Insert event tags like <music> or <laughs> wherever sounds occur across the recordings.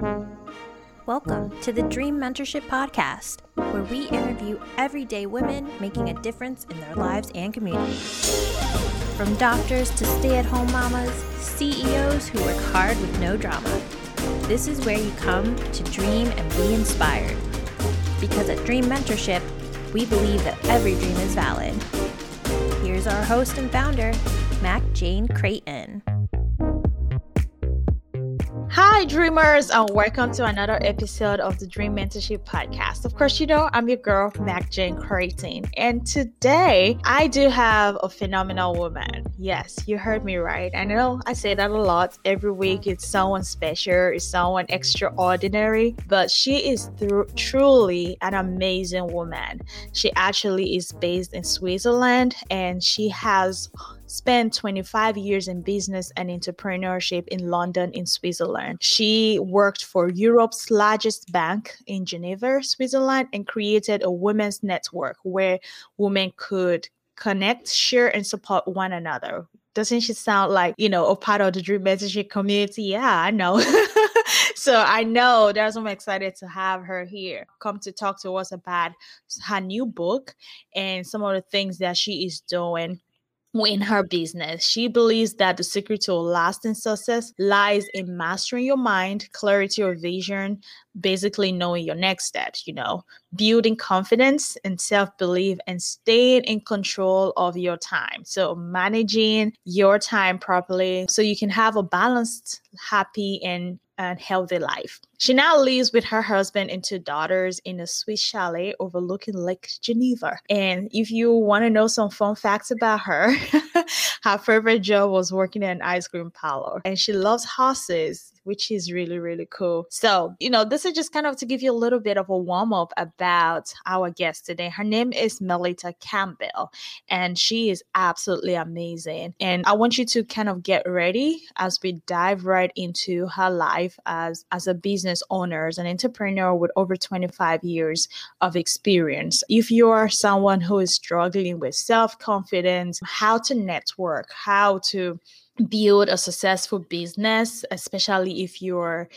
Welcome to the Dream Mentorship Podcast, where we interview everyday women making a difference in their lives and communities. From doctors to stay at home mamas, CEOs who work hard with no drama. This is where you come to dream and be inspired. Because at Dream Mentorship, we believe that every dream is valid. Here's our host and founder, Mac Jane Creighton. Hi, dreamers, and welcome to another episode of the Dream Mentorship Podcast. Of course, you know I'm your girl, Mac Jane Creighton, and today I do have a phenomenal woman. Yes, you heard me right. I know I say that a lot every week. It's someone special, it's someone extraordinary, but she is th- truly an amazing woman. She actually is based in Switzerland, and she has spent 25 years in business and entrepreneurship in London, in Switzerland. She worked for Europe's largest bank in Geneva, Switzerland, and created a women's network where women could connect, share, and support one another. Doesn't she sound like, you know, a part of the Dream Mentorship community? Yeah, I know. <laughs> so I know that's why I'm excited to have her here. Come to talk to us about her new book and some of the things that she is doing in her business. She believes that the secret to lasting success lies in mastering your mind, clarity of vision, basically knowing your next step, you know, building confidence and self belief, and staying in control of your time. So, managing your time properly so you can have a balanced, happy, and and healthy life. She now lives with her husband and two daughters in a Swiss chalet overlooking Lake Geneva. And if you want to know some fun facts about her, <laughs> her favorite job was working in an ice cream parlor. And she loves horses, which is really, really cool. So, you know, this is just kind of to give you a little bit of a warm up about our guest today. Her name is Melitta Campbell, and she is absolutely amazing. And I want you to kind of get ready as we dive right into her life as, as a business owner, as an entrepreneur with over 25 years of experience. If you are someone who is struggling with self confidence, how to network, how to build a successful business, especially if you're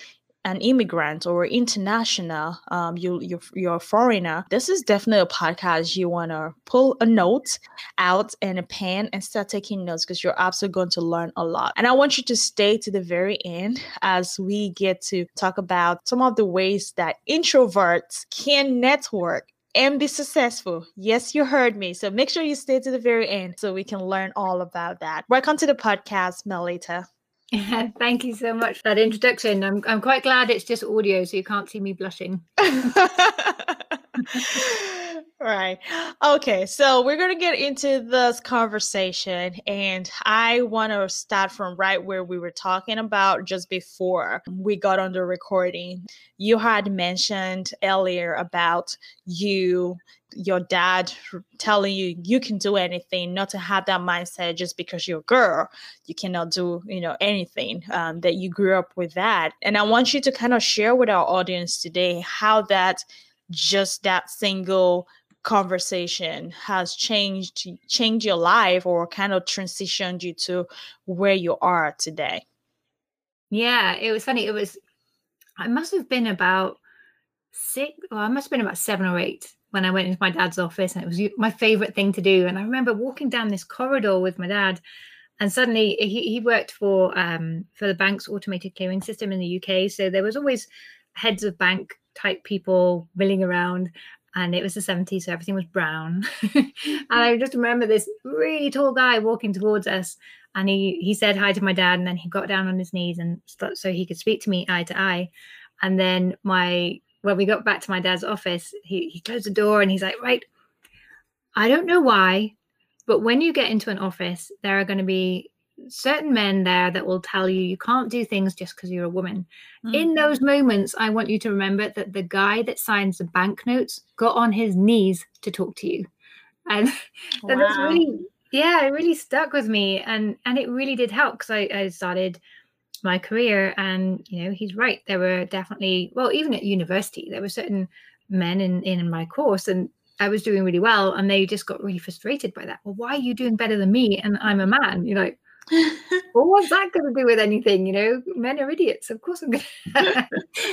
an immigrant or international, um, you you're, you're a foreigner. This is definitely a podcast you want to pull a note out and a pen and start taking notes because you're absolutely going to learn a lot. And I want you to stay to the very end as we get to talk about some of the ways that introverts can network and be successful. Yes, you heard me. So make sure you stay to the very end so we can learn all about that. Welcome to the podcast, Melitta. <laughs> Thank you so much for that introduction. I'm, I'm quite glad it's just audio so you can't see me blushing. <laughs> right. Okay. So we're going to get into this conversation, and I want to start from right where we were talking about just before we got on the recording. You had mentioned earlier about you your dad telling you you can do anything not to have that mindset just because you're a girl you cannot do you know anything um, that you grew up with that. And i want you to kind of share with our audience today how that just that single conversation has changed changed your life or kind of transitioned you to where you are today. Yeah it was funny it was i must have been about six well i must have been about seven or eight when i went into my dad's office and it was my favorite thing to do. And i remember walking down this corridor with my dad and suddenly he, he worked for um, for the bank's automated clearing system in the uk so there was always heads of bank type people milling around and it was the 70s so everything was brown. <laughs> And i just remember this really tall guy walking towards us and he he said hi to my dad and then he got down on his knees and so he could speak to me eye to eye. And then my when we got back to my dad's office he, he closed the door and he's like right i don't know why but when you get into an office there are going to be certain men there that will tell you you can't do things just because you're a woman. Mm-hmm. In those moments, I want you to remember that the guy that signs the banknotes got on his knees to talk to you. And, wow. <laughs> and that's really, yeah, it really stuck with me. And and it really did help because I, I started my career and you know, he's right. There were definitely well, even at university, there were certain men in, in my course and I was doing really well and they just got really frustrated by that. Well, why are you doing better than me? And I'm a man, you know, well, <laughs> what's that going to do with anything? You know, men are idiots. Of course, I'm going <laughs> to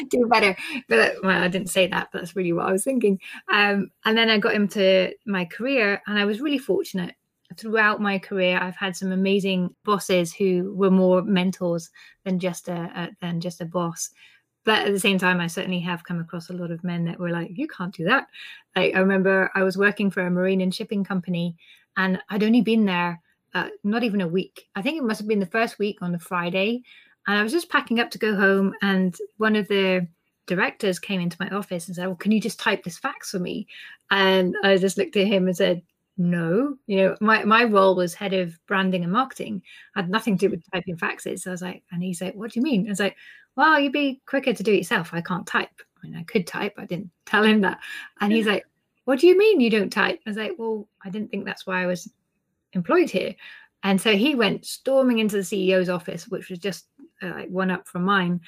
do better. But well, I didn't say that. But that's really what I was thinking. Um, and then I got into my career, and I was really fortunate. Throughout my career, I've had some amazing bosses who were more mentors than just a, a than just a boss. But at the same time, I certainly have come across a lot of men that were like, "You can't do that." Like I remember, I was working for a marine and shipping company, and I'd only been there uh, not even a week. I think it must have been the first week on the Friday. And I was just packing up to go home, and one of the directors came into my office and said, Well, can you just type this fax for me? And I just looked at him and said, No, you know, my, my role was head of branding and marketing, I had nothing to do with typing faxes. So I was like, and he's like, What do you mean? I was like, Well, you'd be quicker to do it yourself. I can't type. I mean, I could type, I didn't <laughs> tell him that. And he's <laughs> like, What do you mean you don't type? I was like, Well, I didn't think that's why I was employed here. And so he went storming into the CEO's office, which was just uh, like one up from mine.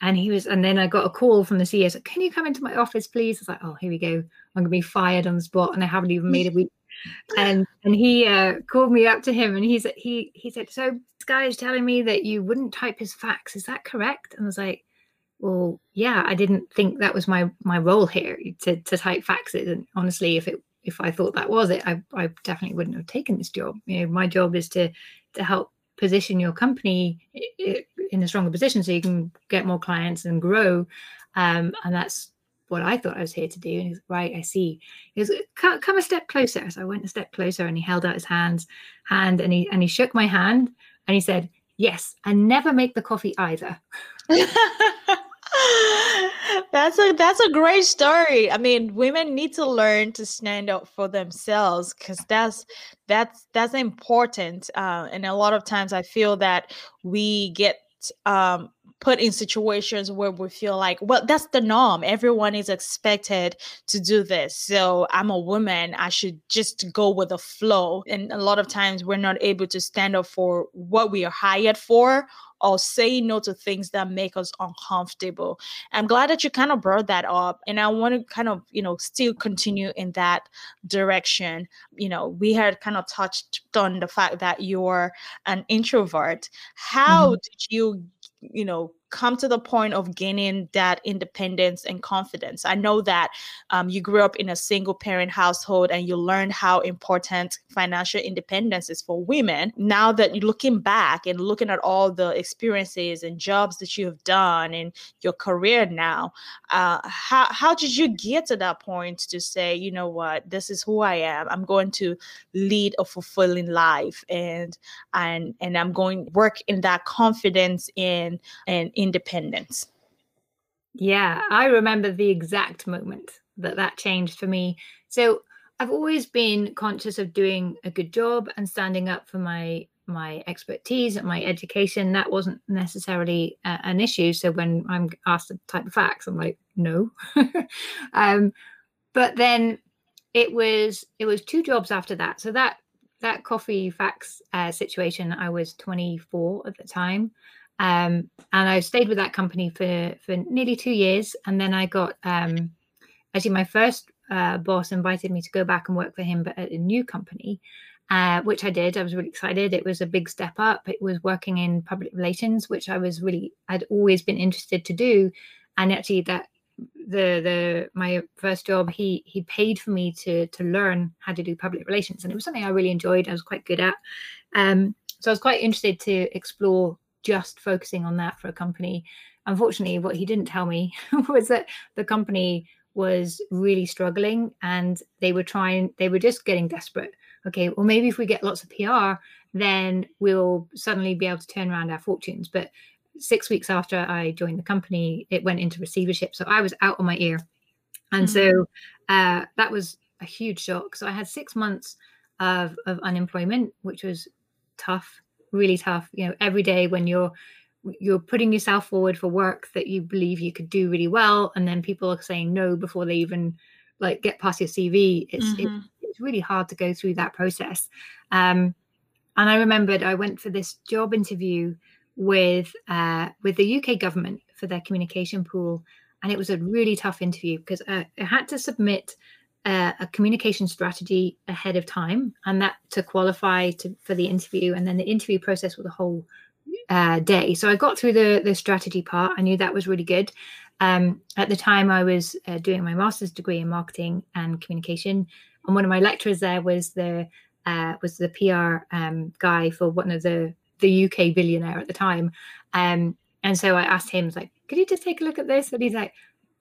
And he was, and then I got a call from the CEO. Said, "Can you come into my office, please?" I was like, "Oh, here we go. I'm going to be fired on the spot, and I haven't even made a week." And and he uh, called me up to him, and he's he he said, "So this guy is telling me that you wouldn't type his fax. Is that correct?" And I was like, "Well, yeah. I didn't think that was my my role here to to type faxes. And honestly, if it if I thought that was it, I, I definitely wouldn't have taken this job. You know, my job is to to help position your company in a stronger position so you can get more clients and grow. Um, and that's what I thought I was here to do. And he's right, I see. He goes, come, come a step closer. So I went a step closer and he held out his hands, hand and he and he shook my hand and he said, Yes, and never make the coffee either. <laughs> that's a that's a great story. I mean, women need to learn to stand up for themselves because that's that's that's important. Uh, and a lot of times, I feel that we get um, put in situations where we feel like, well, that's the norm. Everyone is expected to do this. So I'm a woman. I should just go with the flow. And a lot of times we're not able to stand up for what we are hired for or say no to things that make us uncomfortable. I'm glad that you kind of brought that up. And I want to kind of, you know, still continue in that direction. You know, we had kind of touched on the fact that you're an introvert. How mm-hmm. did you you know come to the point of gaining that independence and confidence. I know that um, you grew up in a single parent household and you learned how important financial independence is for women. Now that you're looking back and looking at all the experiences and jobs that you have done in your career now uh, how, how did you get to that point to say you know what? This is who i am. I'm going to lead a fulfilling life and and and i'm going to work in that confidence in and independence. Yeah, I remember the exact moment that that changed for me. So I've always been conscious of doing a good job and standing up for my my expertise and my education. That wasn't necessarily uh, an issue. So when I'm asked to type of fax, I'm like, no. <laughs> um, but then it was it was two jobs after that. So that that coffee fax uh, situation, I was 24 at the time. Um, and I stayed with that company for for nearly two years, and then I got um, actually my first uh, boss invited me to go back and work for him, but at a new company, uh, which I did. I was really excited. It was a big step up. It was working in public relations, which I was really I'd always been interested to do, and actually that the the my first job he he paid for me to to learn how to do public relations and it was something i really enjoyed i was quite good at um so i was quite interested to explore just focusing on that for a company. Unfortunately, what he didn't tell me <laughs> was that the company was really struggling and they were trying, they were just getting desperate. Okay, well, maybe if we get lots of PR, then we'll suddenly be able to turn around our fortunes. But six weeks after I joined the company, it went into receivership. So I was out on my ear. And mm-hmm. so uh, that was a huge shock. So I had six months of, of unemployment, which was tough really tough you know every day when you're you're putting yourself forward for work that you believe you could do really well and then people are saying no before they even like get past your cv it's mm-hmm. it, it's really hard to go through that process um, and i remembered i went for this job interview with uh, with the uk government for their communication pool and it was a really tough interview because uh, i had to submit a, a, communication strategy ahead of time, and that to qualify to, for the interview, and then the interview process was a whole uh, day. So I got through the the strategy part. I knew that was really good. Um, at the time, I was uh, doing my master's degree in marketing and communication, and one of my lecturers there was the uh, was the PR um, guy for one of the the UK billionaire at the time. Um, and so I asked him, like, could you just take a look at this? And he's like,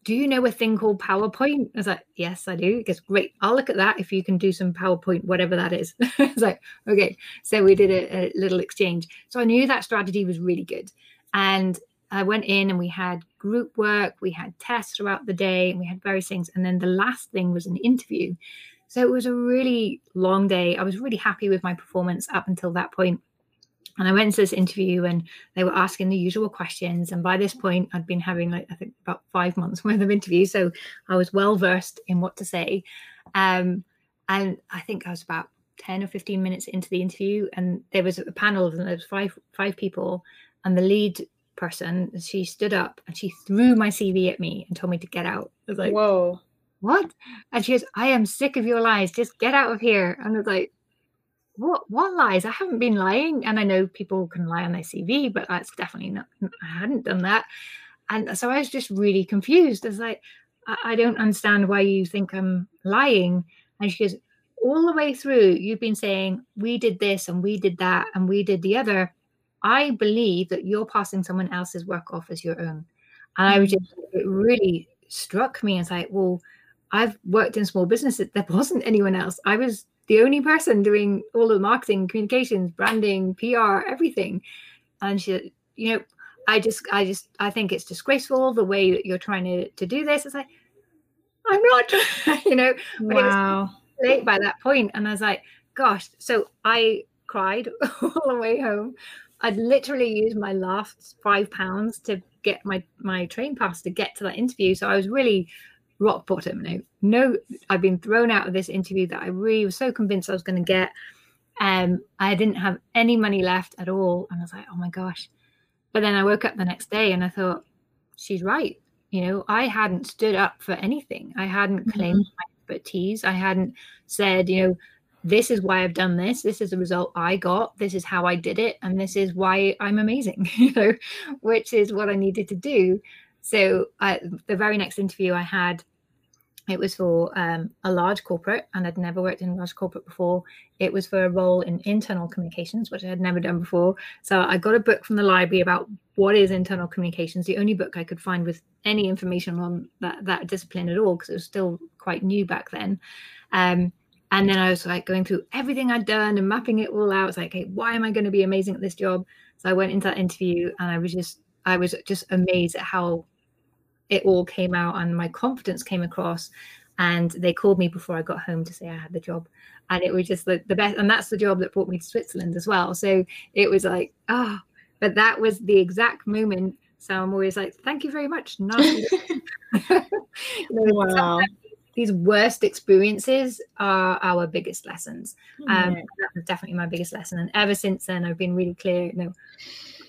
do you know a thing called PowerPoint? I was like, yes, I do. He goes, great. I'll look at that if you can do some PowerPoint, whatever that is. <laughs> I was like, okay. So we did a, a, little exchange. So I knew that strategy was really good. And I went in and we had group work, we had tests throughout the day, and we had various things. And then the last thing was an interview. So it was a really long day. I was really happy with my performance up until that point. And I went to this interview and they were asking the usual questions. And by this point, I'd been having like, I think about five months <laughs> worth of interviews. So I was well versed in what to say. Um, and I think I was about 10 or 15 minutes into the interview and there was a panel of them, there was five, five people. And the lead person, she stood up and she threw my CV at me and told me to get out. I was like, whoa. What? And she goes, I am sick of your lies. Just get out of here. And I was like, what what lies? I haven't been lying, and I know people can lie on their CV, but that's definitely not. I hadn't done that, and so I was just really confused. I was like, I, I don't understand why you think I'm lying. And she goes, all the way through, you've been saying we did this and we did that and we did the other. I believe that you're passing someone else's work off as your own, and I was mm. just it really struck me. as like, well, I've worked in small businesses. There wasn't anyone else. I was the only person doing all the marketing, communications, branding, PR, everything. And she, you know, I just, I just, I think it's disgraceful the way that you're trying to, to do this. It's like, I'm not, <laughs> you know, but wow. it was late by that point, And I was like, gosh. So I cried <laughs> all the way home. I'd literally used my last five pounds to get my my train pass to get to that interview. So I was really rock bottom. No, no, I've been thrown out of this interview that I really was so convinced I was going to get. Um, I didn't have any money left at all, and I was like, oh my gosh. But then I woke up the next day and I thought, she's right. You know, I hadn't stood up for anything. I hadn't mm-hmm. claimed mm-hmm. my expertise. I hadn't said, you know, this is why I've done this. This is the result I got. This is how I did it. And this is why I'm amazing, <laughs> you know, which is what I needed to do. So I, the very next interview I had, it was for um, a large corporate, and I'd never worked in a large corporate before. It was for a role in internal communications, which I had never done before. So I got a book from the library about what is internal communications, the only book I could find with any information on that, that discipline at all, because it was still quite new back then. Um, and then I was like going through everything I'd done and mapping it all out. It's like, hey, why am I going to be amazing at this job? So I went into that interview and I was just, I was just amazed at how it all came out and my confidence came across and they called me before I got home to say I had the job. And it was just the, the best. And that's the job that brought me to Switzerland as well. So it was like, oh, but that was the exact moment. So I'm always like, thank you very much. No. <laughs> <laughs> wow. These worst experiences are our biggest lessons. Um, that was definitely my biggest lesson. And ever since then, I've been really clear, you know,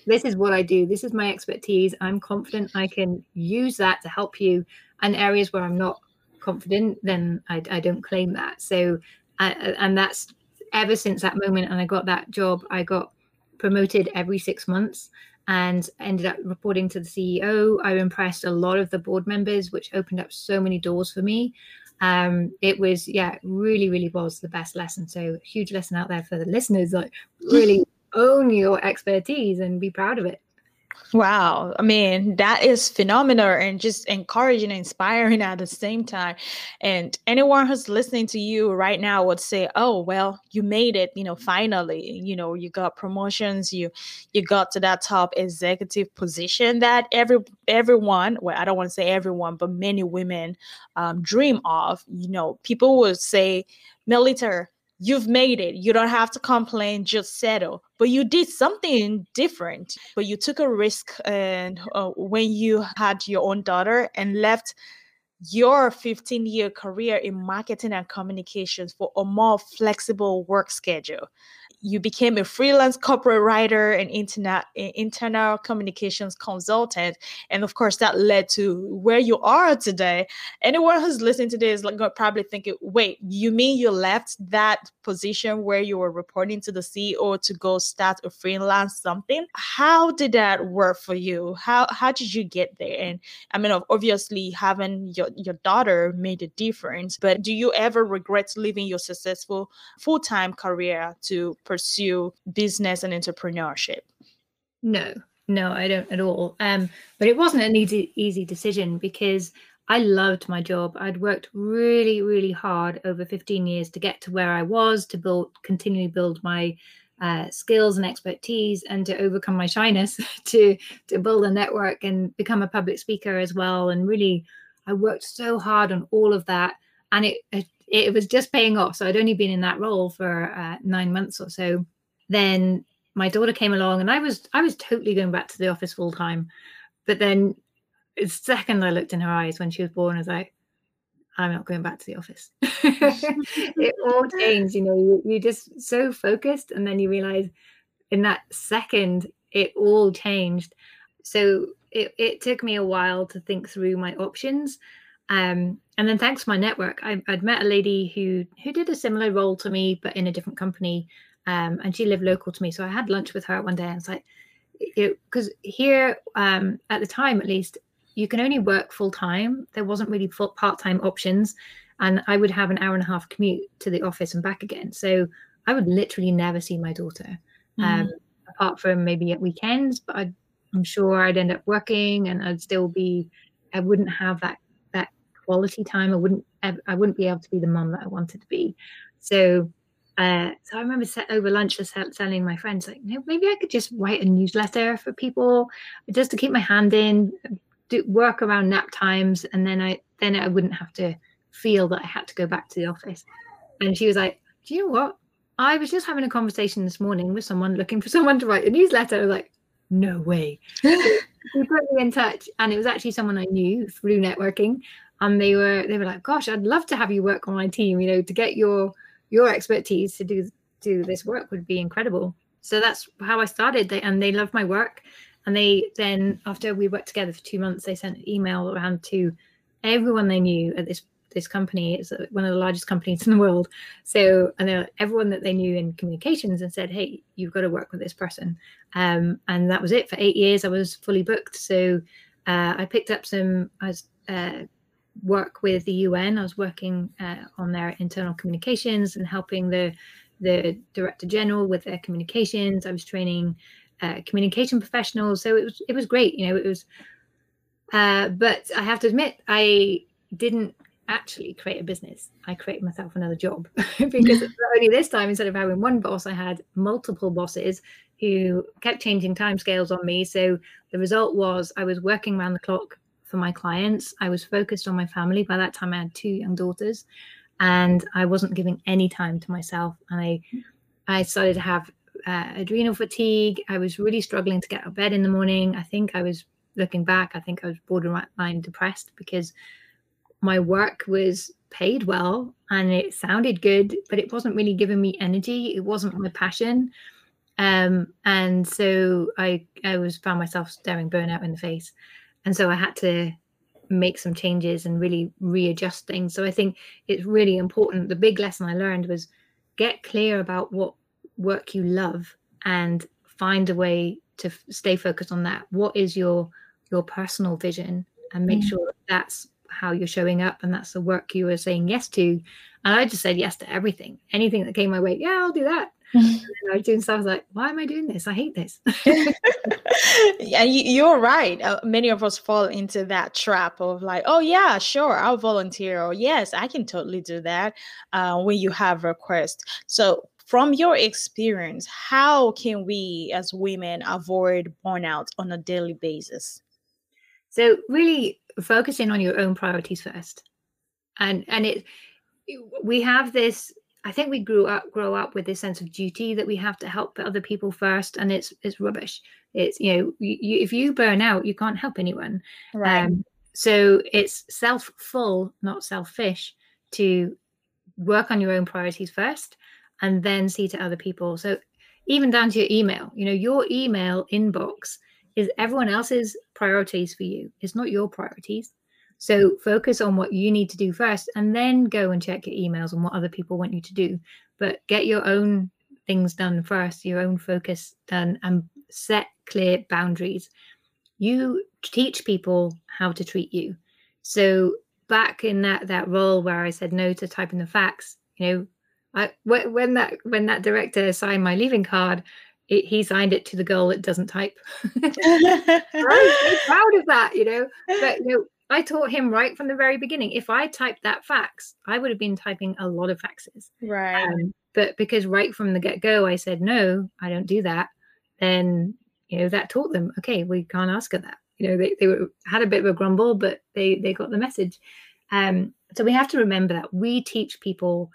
this is what I do. This is my expertise. I'm confident I can use that to help you. And areas where I'm not confident, then I, I don't claim that. So, uh, and that's ever since that moment. And I got that job, I got promoted every six months and ended up reporting to the CEO. I impressed a lot of the board members, which opened up so many doors for me. Um, it was, yeah, really, really was the best lesson. So, huge lesson out there for the listeners. Like, really own your expertise and be proud of it. Wow. I mean, that is phenomenal and just encouraging and inspiring at the same time. And anyone who's listening to you right now would say, "Oh, well, you made it, you know, finally. You know, you got promotions, you you got to that top executive position that every everyone, well, I don't want to say everyone, but many women um, dream of. You know, people would say, "Melitta, you've made it. You don't have to complain, just settle. But you did something different. But you took a risk and uh, when you had your own daughter and left your 15 year career in marketing and communications for a more flexible work schedule. you became a freelance corporate writer and internet internal communications consultant and of course that led to where you are today. Anyone who's listening to this like probably thinking wait you mean you left that position where you were reporting to the ceo to go start a freelance something? How did that work for you? How how did you get there? And i mean obviously having your, your daughter made a difference but do you ever regret leaving your successful full-time career to pursue business and entrepreneurship? No, no, I don't at all. Um, but it wasn't an easy easy decision because I loved my job. I'd worked really, really hard over 15 years to get to where I was, to build, continually build my uh, skills and expertise, and to overcome my shyness, <laughs> to to build a network and become a public speaker as well. And really, I worked so hard on all of that, and it, it it was just paying off. So I'd only been in that role for uh, nine months or so. Then my daughter came along, and I was I was totally going back to the office full time. But then, the second I looked in her eyes when she was born, I was like, I'm not going back to the office. <laughs> it all <laughs> changed, you know. You, you're just so focused, and then you realize in that second it all changed. So it, it took me a while to think through my options um, and then thanks to my network, I, would met a lady who who did a similar role to me, but in a different company. Um, and she lived local to me, so I had lunch with her one day. And it's like, because here um, at the time, at least, you can only work full time. There wasn't really full part time options, and I would have an hour and a half commute to the office and back again. So I would literally never see my daughter, mm. apart from maybe at weekends. But I'd, I'm sure I'd end up working, and I'd still be. I wouldn't have that that quality time. I wouldn't I wouldn't be able to be the mom that I wanted to be. So uh, so I remember over lunch just telling my friends like maybe I could just write a newsletter for people just to keep my hand in, do work around nap times, and then I then I wouldn't have to feel that I had to go back to the office. And she was like, "Do you know what? I was just having a conversation this morning with someone looking for <laughs> someone to write a newsletter." I was like, "No way." <laughs> he put me in touch, and it was actually someone I knew through networking and they were they were like gosh i'd love to have you work on my team you know to get your your expertise to do do this work would be incredible so that's how i started they, and they loved my work and they then after we worked together for two months they sent an email around to everyone they knew at this this company is one of the largest companies in the world so and everyone that they knew in communications and said hey you've got to work with this person um, and that was it for eight years i was fully booked so uh, i picked up some i was uh, work with the UN. I was working uh, on their internal communications and helping the the director general with their communications. I was training uh, communication professionals, so it was it was great. You know, it was. Uh, but I have to admit, I didn't actually create a business. I created myself another job <laughs> because only this time, instead of having one boss, I had multiple bosses who kept changing timescales on me. So the result was I was working around the clock for my clients. I was focused on my family. By that time, I had two young daughters, and I wasn't giving any time to myself. And I, I started to have uh, adrenal fatigue. I was really struggling to get out of bed in the morning. I think I was looking back. I think I was borderline depressed because my work was paid well and it sounded good, but it wasn't really giving me energy. It wasn't my passion. Um, and so I I was found myself staring burnout in the face and so i had to make some changes and really readjust things so i think it's really important the big lesson i learned was get clear about what work you love and find a way to f- stay focused on that what is your your personal vision and make mm. sure that's how you're showing up and that's the work you are saying yes to and i just said yes to everything anything that came my way yeah i'll do that <laughs> I was doing stuff. I was like, why am I doing this? I hate this. <laughs> yeah, you're right. Uh, many of us fall into that trap of like, oh yeah, sure, I'll volunteer, or yes, I can totally do that uh, when you have requests. So, from your experience, how can we as women avoid burnout on a daily basis? So, really focusing on your own priorities first, and and it we have this I think we grew up grow up with this sense of duty that we have to help other people first, and it's it's rubbish. It's you know you, if you burn out, you can't help anyone. Right. Um, so it's self full, not selfish, to work on your own priorities first, and then see to other people. So even down to your email. You know, your email inbox is everyone else's priorities for you. It's not your priorities. So focus on what you need to do first and then go and check your emails and what other people want you to do. But get your own things done first, your own focus done, and set clear boundaries. You teach people how to treat you. So back in that that role where I said no to typing the fax, you know, I when that when that director signed my leaving card, it, he signed it to the girl that doesn't type. <laughs> I'm proud of that, you know. But you know, I taught him right from the very beginning. If I typed that fax, I would have been typing a lot of faxes. Right. Um, but because right from the get go, I said, no, I don't do that, then, you know, that taught them, okay, we can't ask her that. You know, they, they were, had a bit of a grumble, but they, they got the message. Um, so we have to remember that we teach people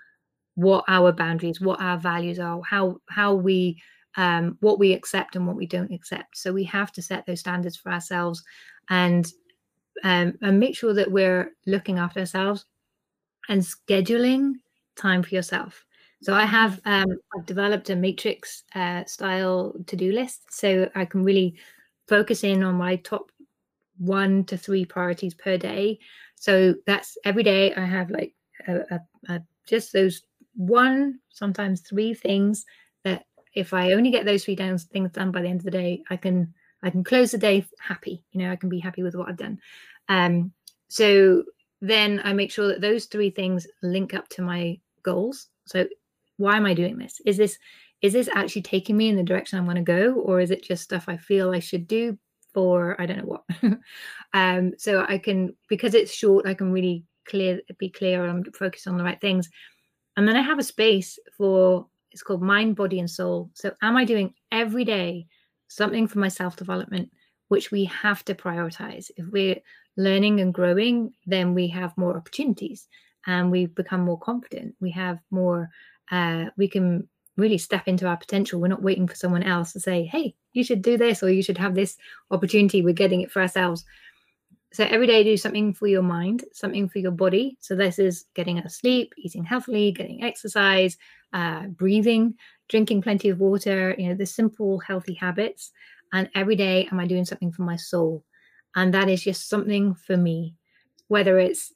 what our boundaries, what our values are, how, how we, um, what we accept and what we don't accept. So we have to set those standards for ourselves and um, and make sure that we're looking after ourselves and scheduling time for yourself. So I have um, I've developed a matrix uh, style to do list, so I can really focus in on my top one to three priorities per day. So that's every day I have like a, a, a, just those one, sometimes three things if I only get those three things done by the end of the day, I can I can close the day happy. You know, I can be happy with what I've done. Um, so then I make sure that those three things link up to my goals. So why am I doing this? Is this is this actually taking me in the direction I want to go, or is it just stuff I feel I should do for I don't know what? <laughs> um, so I can because it's short, I can really clear be clear and focus on the right things. And then I have a space for it's called mind, body, and soul. So am I doing every day something for my self development, which we have to prioritize. If we're learning and growing, then we have more opportunities and we become more confident. We have more, uh, we can really step into our potential. We're not waiting for someone else to say, hey, you should do this or you should have this opportunity. We're getting it for ourselves. So every day, do something for your mind, something for your body. So this is getting enough sleep, eating healthily, getting exercise, uh, breathing, drinking plenty of water, you know, the simple healthy habits. And every day, am I doing something for my soul? And that is just something for me, whether it's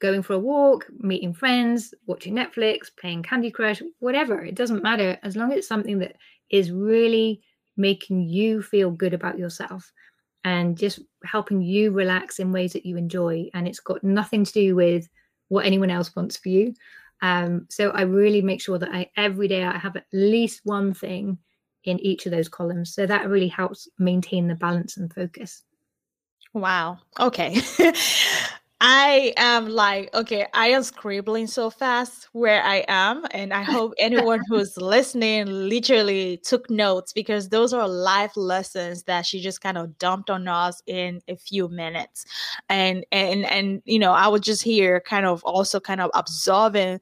going for a walk, meeting friends, watching Netflix, playing Candy Crush, whatever. It doesn't matter as long as it's something that is really making you feel good about yourself and just helping you relax in ways that you enjoy. And it's got nothing to do with what anyone else wants for you. Um, so I really make sure that I every day I have at least one thing in each of those columns. So that really helps maintain the balance and focus. Wow. Okay. <laughs> I am like, okay, I am scribbling so fast where I am. And I hope anyone who's listening literally took notes because those are life lessons that she just kind of dumped on us in a few minutes. And and and you know, I was just here kind of also kind of absorbing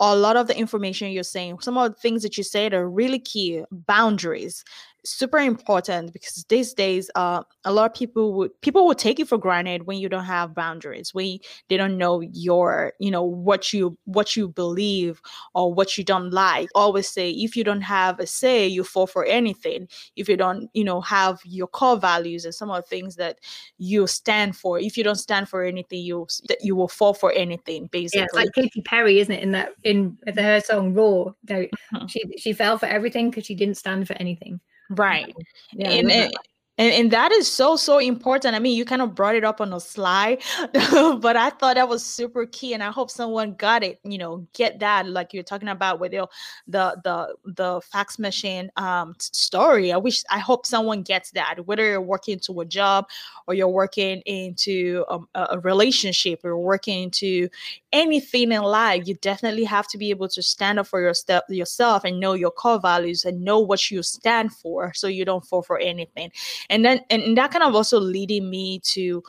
a lot of the information you're saying. Some of the things that you said are really key boundaries super important because these days uh, a lot of people would people would take it for granted when you don't have boundaries when they don't know your you know what you what you believe or what you don't like. Always say if you don't have a say you fall for anything. If you don't you know have your core values and some of the things that you stand for if you don't stand for anything you you will fall for anything basically yeah, it's like Katy Perry isn't it in that in her song Roar no, mm-hmm. she she fell for everything because she didn't stand for anything Right. Yeah, and, and, and, and that is so so important. I mean you kind of brought it up on a slide <laughs> but i thought that was super key and i hope someone got it you know get that like you're talking about with the the the, fax machine um story. I wish i hope someone gets that whether you're working to a job or you're working into um, a, a relationship or you're working into anything in life you definitely have to be able to stand up for your step yourself and know your core values and know what you stand for so you don't fall for anything and then and that kind of also leading me to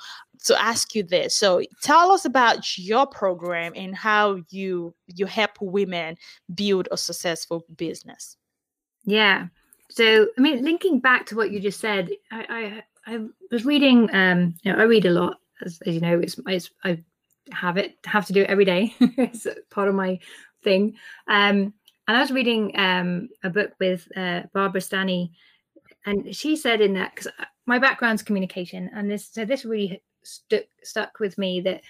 to ask you this. So tell us about your program and how you you help women build a successful business. Yeah. So i mean linking back to what you just said i i, I was reading um you know i read a lot as, as you know it's, it's i have it have to do it every day. <laughs> It's part of my thing. Um And I was reading um, a book with uh, Barbara Stanny, and she said in that because my background's communication, and this so this really stuck stuck with me that,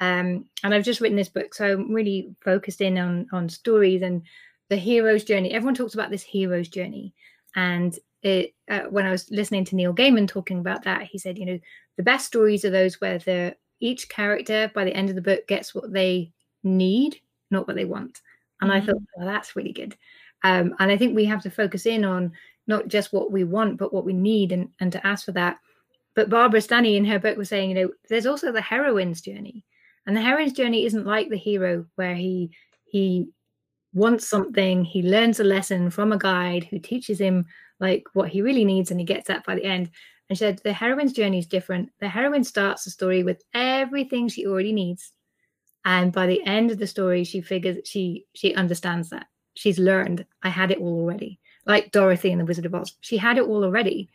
um, and I've just written this book, so I'm really focused in on on stories and the hero's journey. Everyone talks about this hero's journey, and it, uh, when I was listening to Neil Gaiman talking about that, he said, you know, the best stories are those where the each character by the end of the book gets what they need, not what they want. And mm-hmm. I thought, well, that's really good. Um, and I think we have to focus in on not just what we want, but what we need and, and to ask for that. But Barbara Stanny in her book was saying, you know, there's also the heroine's journey. And the heroine's journey isn't like the hero where he he wants something, he learns a lesson from a guide who teaches him like what he really needs and he gets that by the end. And she said the heroine's journey is different. The heroine starts the story with everything she already needs and by the end of the story she figures she she understands that she's learned i had it all already like dorothy in the wizard of oz. She had it all already.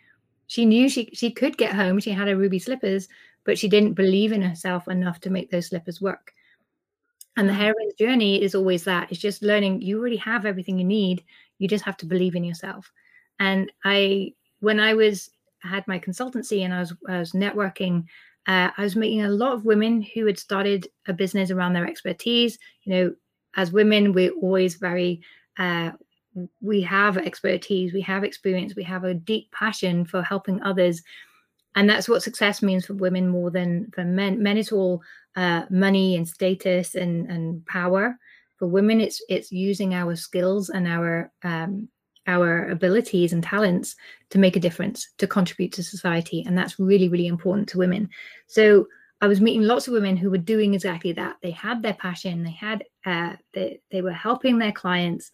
She knew she she could get home. She had her ruby slippers but she didn't believe in herself enough to make those slippers work. And the heroine's journey is always that. It's just learning you already have everything you need. You just have to believe in yourself. And i when i was I had my consultancy and i was i was networking uh, I was meeting a lot of women who had started a business around their expertise. You know, as women, we're always very, uh, we have expertise, we have experience, we have a deep passion for helping others. And that's what success means for women more than for men. Men, it's all uh, money and status and, and power. For women, it's it's using our skills and our um, our abilities and talents to make a difference, to contribute to society. And that's really, really important to women. So I was meeting lots of women who were doing exactly that. They had their passion, they had, uh, they, they were helping their clients.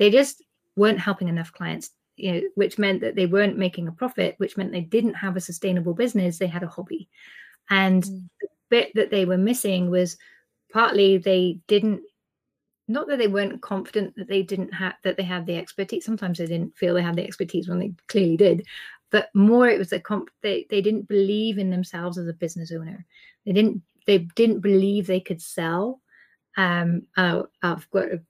They just weren't helping enough clients, you know, which meant that they weren't making a profit, which meant they didn't have a sustainable business. They had a hobby. And mm. the bit that they were missing was partly they didn't not that they weren't confident that they didn't have that they had the expertise sometimes they didn't feel they had the expertise when they clearly did but more it was a comp they, they didn't believe in themselves as a business owner they didn't they didn't believe they could sell um uh, i've got a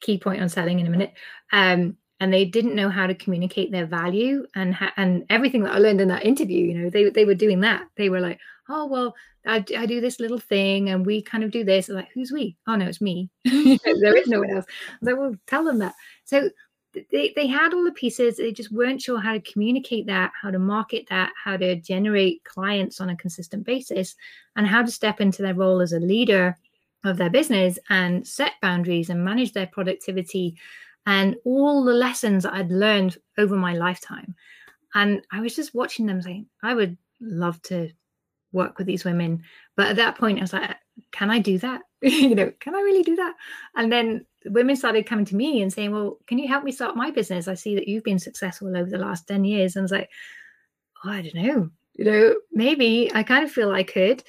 key point on selling in a minute um and they didn't know how to communicate their value and ha- and everything that I learned in that interview. You know, they they were doing that. They were like, oh well, I, I do this little thing, and we kind of do this. I'm like, who's we? Oh no, it's me. <laughs> there is no one else. So we'll tell them that. So they, they had all the pieces they just weren't sure how to communicate that how to market that how to generate clients on a consistent basis and how to step into their role as a leader of their business and set boundaries and manage their productivity and all the lessons I'd learned over my lifetime. And I was just watching them saying, I would love to work with these women. But at that point, I was like, can I do that? <laughs> you know, can I really do that? And then women started coming to me and saying, well, can you help me start my business? I see that you've been successful over the last 10 years. And I was like, oh, I don't know. You know, maybe I kind of feel I could,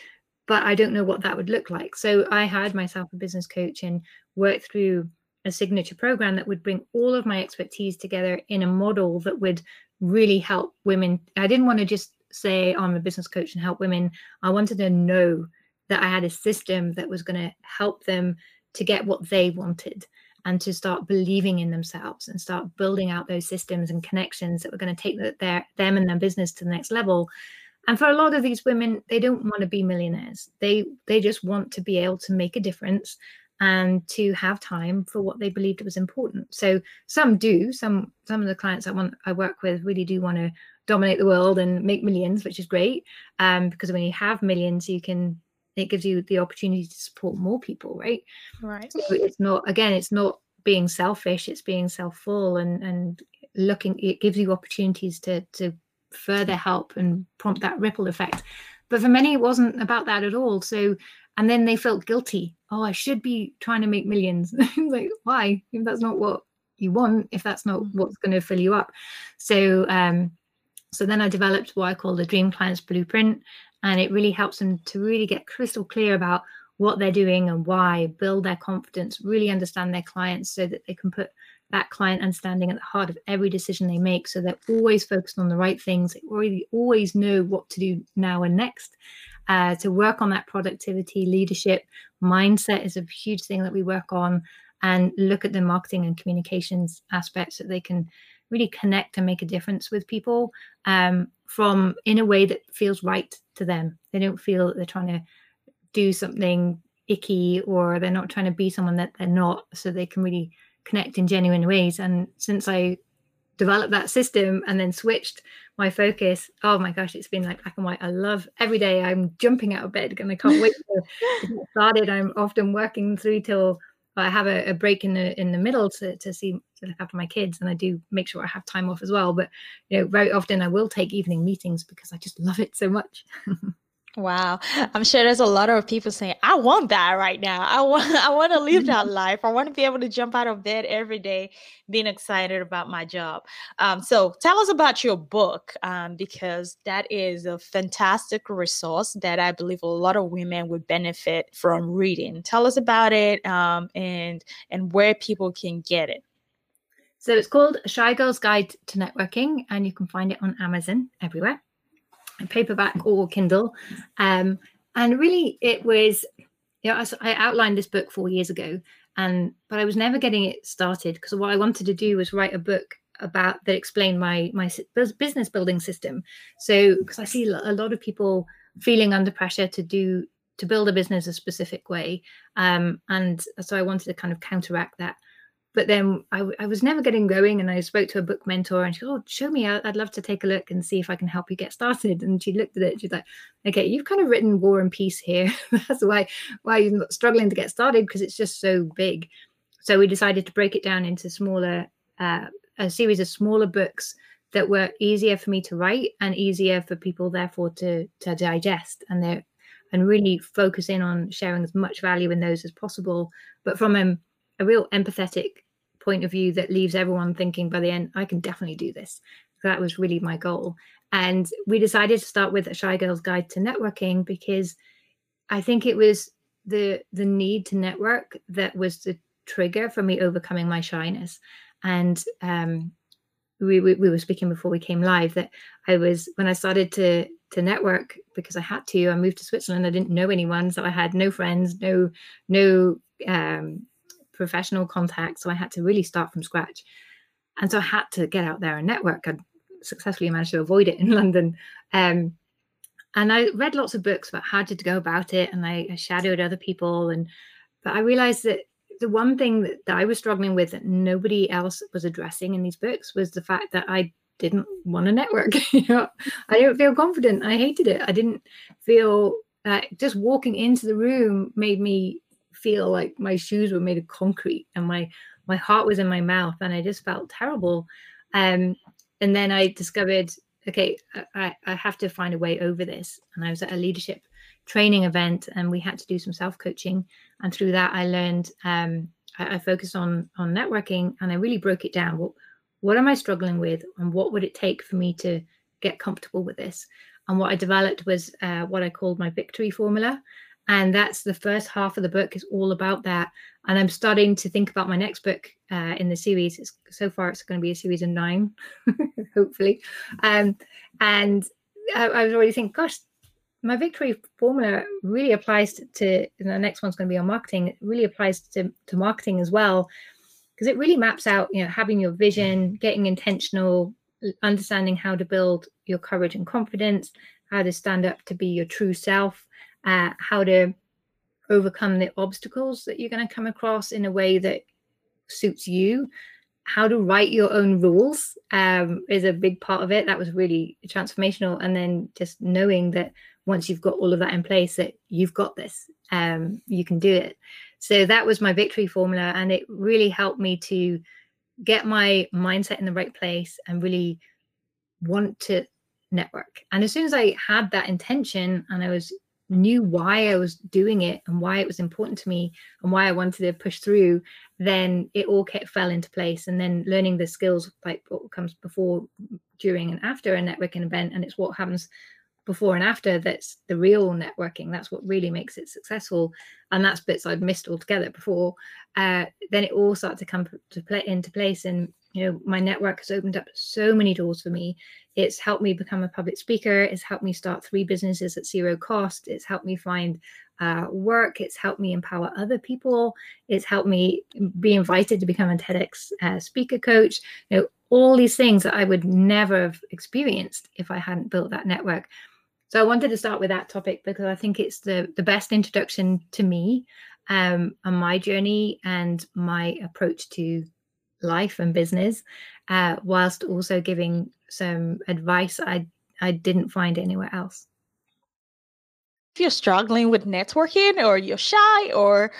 but I don't know what that would look like. So I hired myself a business coach and worked through a signature program that would bring all of my expertise together in a model that would really help women. I didn't want to just say oh, I'm a business coach and help women. I wanted to know that I had a system that was going to help them to get what they wanted and to start believing in themselves and start building out those systems and connections that were going to take their them and their business to the next level and for a lot of these women they don't want to be millionaires they they just want to be able to make a difference and to have time for what they believed was important. So some do. Some some of the clients I want I work with really do want to dominate the world and make millions, which is great. Um, because when you have millions, you can it gives you the opportunity to support more people, right? Right. So it's not again, it's not being selfish, it's being self-full and and looking it gives you opportunities to to further help and prompt that ripple effect. But for many, it wasn't about that at all. So and then they felt guilty oh i should be trying to make millions <laughs> like why if that's not what you want if that's not mm. what's going to fill you up so um so then i developed what i call the dream clients blueprint and it really helps them to really get crystal clear about what they're doing and why build their confidence really understand their clients so that they can put that client understanding at the heart of every decision they make so they're always focused on the right things they already always know what to do now and next uh, to work on that productivity leadership mindset is a huge thing that we work on and look at the marketing and communications aspects that they can really connect and make a difference with people um, from in a way that feels right to them. They don't feel that they're trying to do something icky or they're not trying to be someone that they're not, so they can really connect in genuine ways. And since I developed that system and then switched my focus, oh my gosh, it's been like black and white. I love every day I'm jumping out of bed and I can't wait to <laughs> get started. I'm often working through till I have a, a, break in the in the middle to, to see to look after my kids, and I do make sure I have time off as well. But you know, very often I will take evening meetings because I just love it so much. <laughs> Wow. I'm sure there's a lot of people saying, I want that right now. I want <laughs> I want to live that <laughs> life. I want to be able to jump out of bed every day being excited about my job. Um, so tell us about your book, um, because that is a fantastic resource that I believe a lot of women would benefit from reading. Tell us about it um, and and where people can get it. So it's called Shy Girl's Guide to Networking, and you can find it on Amazon everywhere paperback or Kindle. Um, and really, it was, you know, I, I outlined this book four years ago, and but I was never getting it started because what I wanted to do was write a book about that explained my my business building system. So because I see a lot of people feeling under pressure to do to build a business a specific way, um, and so I wanted to kind of counteract that but then I, I, was never getting going and i spoke to a book mentor and she goes oh show me i'd love to take a look and see if i can help you get started. And she looked at it she's like okay you've kind of written war and peace here. <laughs> That's why why you're struggling to get started because it's just so big. So we decided to break it down into smaller uh, a series of smaller books that were easier for me to write and easier for people therefore to to digest. And they and really focus in on sharing as much value in those as possible. But from a a real empathetic point of view that leaves everyone thinking by the end, I can definitely do this. That was really my goal. And we decided to start with a Shy Girl's Guide to Networking because I think it was the the need to network that was the trigger for me overcoming my shyness. And um, we, we, we were speaking before we came live that I was when I started to to network because I had to. I moved to Switzerland. I didn't know anyone, so I had no friends, no no um, professional contacts. So I had to really start from scratch. And so I had to get out there and network. I successfully managed to avoid it in <laughs> London. Um, and I read lots of books about how to go about it, and I, I shadowed other people. And but I realized that the one thing that, that I was struggling with that nobody else was addressing in these books was the fact that I didn't want to network. <laughs> I didn't feel confident. I hated it. I didn't feel uh, just walking into the room made me feel like my shoes were made of concrete and my my heart was in my mouth and I just felt terrible. Um, and then I discovered, okay, I, I have to find a way over this. And I was at a leadership training event and we had to do some self-coaching. And through that I learned um, I, I focused on on networking and I really broke it down. What what am I struggling with and what would it take for me to get comfortable with this? And what I developed was uh, what I called my victory formula and that's the first half of the book is all about that. And i'm starting to think about my next book uh, in the series. It's, so far it's going to be a series of nine <laughs> hopefully. Um, and I, I, was already thinking gosh my victory formula really applies to, to the next one's going to be on marketing it really applies to, to marketing as well. Because it really maps out you know having your vision getting intentional understanding how to build your courage and confidence how to stand up to be your true self uh, how to overcome the obstacles that you're going to come across in a way that suits you. How to write your own rules um, is a big part of it. That was really transformational. And then just knowing that once you've got all of that in place that you've got this um, you can do it. So that was my victory formula and it really helped me to get my mindset in the right place and really want to network. And as soon as i had that intention and i was knew why I was doing it and why it was important to me and why I wanted to push through, then it all kept, fell into place. And then learning the skills, like what comes before, during, and after a networking event, and it's what happens before and after that's the real networking. That's what really makes it successful, and that's bits I'd missed altogether before. Uh, then it all started to come to play into place, and you know my network has opened up so many doors for me. It's helped me become a public speaker. It's helped me start three businesses at zero cost. It's helped me find uh, work. It's helped me empower other people. It's helped me be invited to become a tedx uh, speaker coach. You know all these things that i would never have experienced if i hadn't built that network. So i wanted to start with that topic because i think it's the the best introduction to me um, on my journey and my approach to life and business, uh, whilst also giving some advice I I didn't find anywhere else. If you're struggling with networking, or you're shy, or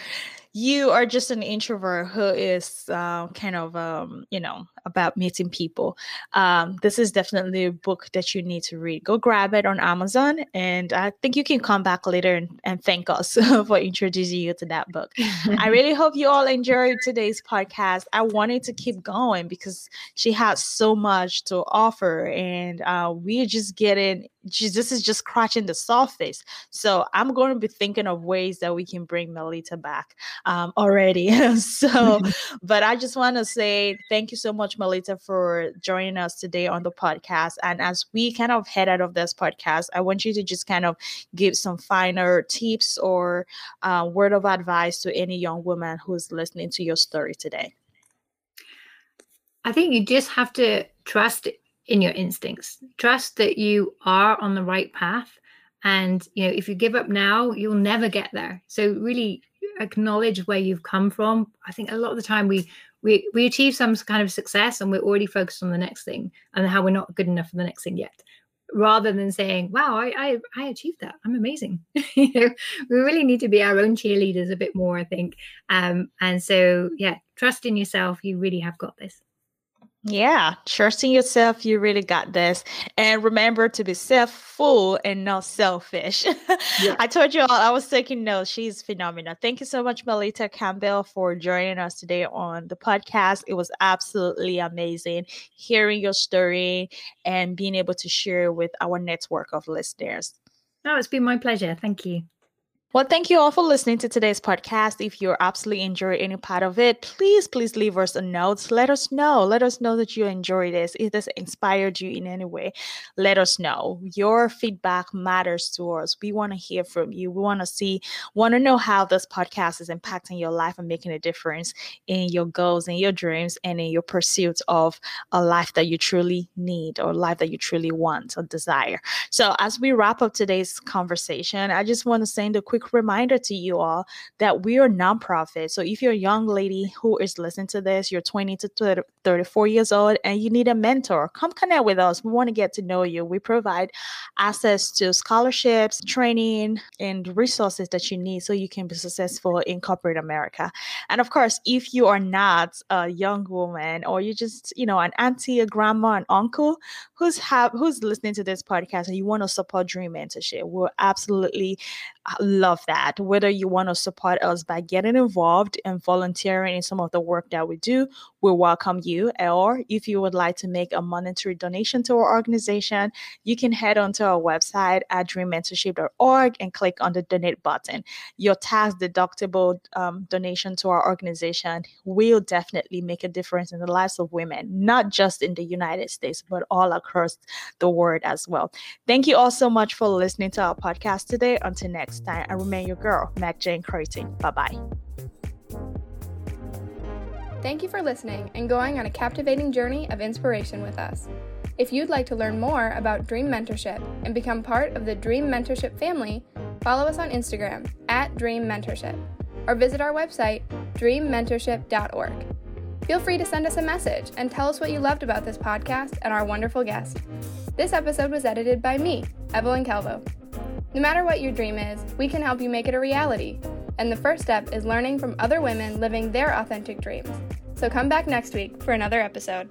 you are just an introvert who is uh, kind of um, you know about meeting people um, this is definitely a book that you need to read go grab it on amazon and i think you can come back later and, and thank us <laughs> for introducing you to that book i <laughs> really hope you all enjoyed today's podcast i wanted to keep going because she has so much to offer and uh, we're just getting this is just scratching the surface. So I'm going to be thinking of ways that we can bring Melitta back um, already. <laughs> so, but I just want to say thank you so much, Melitta, for joining us today on the podcast. And as we kind of head out of this podcast, I want you to just kind of give some finer tips or uh, word of advice to any young woman who's listening to your story today. I think you just have to trust in your instincts. Trust that you are on the right path. And you know, if you give up now, you'll never get there. So really acknowledge where you've come from. I think a lot of the time we we we achieve some kind of success and we're already focused on the next thing and how we're not good enough for the next thing yet rather than saying wow i i, I achieved that. I'm amazing. <laughs> You know we really need to be our own cheerleaders a bit more i think. Um and so yeah trust in yourself. You really have got this yeah, trusting yourself, you really got this. And remember to be self-full and not selfish. Yeah. <laughs> I told you all I was taking notes. She's phenomenal. Thank you so much, Melitta Campbell, for joining us today on the podcast. It was absolutely amazing hearing your story and being able to share with our network of listeners. No, it's been my pleasure. Thank you. Well, thank you all for listening to today's podcast. If you're absolutely enjoyed any part of it, please, please leave us a note. Let us know. Let us know that you enjoyed this. If this inspired you in any way, let us know. Your feedback matters to us. We want to hear from you. We want to see, want to know how this podcast is impacting your life and making a difference in your goals and your dreams and in your pursuit of a life that you truly need or life that you truly want or desire. So, as we wrap up today's conversation, I just want to send a quick quick reminder to you all that we are nonprofit. So if you're a young lady who is listening to this, you're 20 to 34 years old, and you need a mentor, come connect with us. We want to get to know you. We provide access to scholarships, training, and resources that you need so you can be successful in corporate America. And of course, if you are not a young woman or you're just, you know, an auntie, a grandma, an uncle who's have who's listening to this podcast and you want to support Dream Mentorship, we'll absolutely uh, love that. Whether you want to support us by getting involved and volunteering in some of the work that we do, we welcome you. Or if you would like to make a monetary donation to our organization, you can head onto our website at dreammentorship.org and click on the donate button. Your tax deductible um, donation to our organization will definitely make a difference in the lives of women, not just in the United States, but all across the world as well. Thank you all so much for listening to our podcast today. Until next time, I remain your girl, Mac Jane Creighton. Bye bye. Thank you for listening and going on a captivating journey of inspiration with us. If you'd like to learn more about Dream Mentorship and become part of the Dream Mentorship family, follow us on Instagram at Dream Mentorship or visit our website, dreammentorship.org. Feel free to send us a message and tell us what you loved about this podcast and our wonderful guest. This episode was edited by me, Evelyn Calvo. No matter what your dream is, we can help you make it a reality and the first step is learning from other women living their authentic dreams. So come back next week for another episode.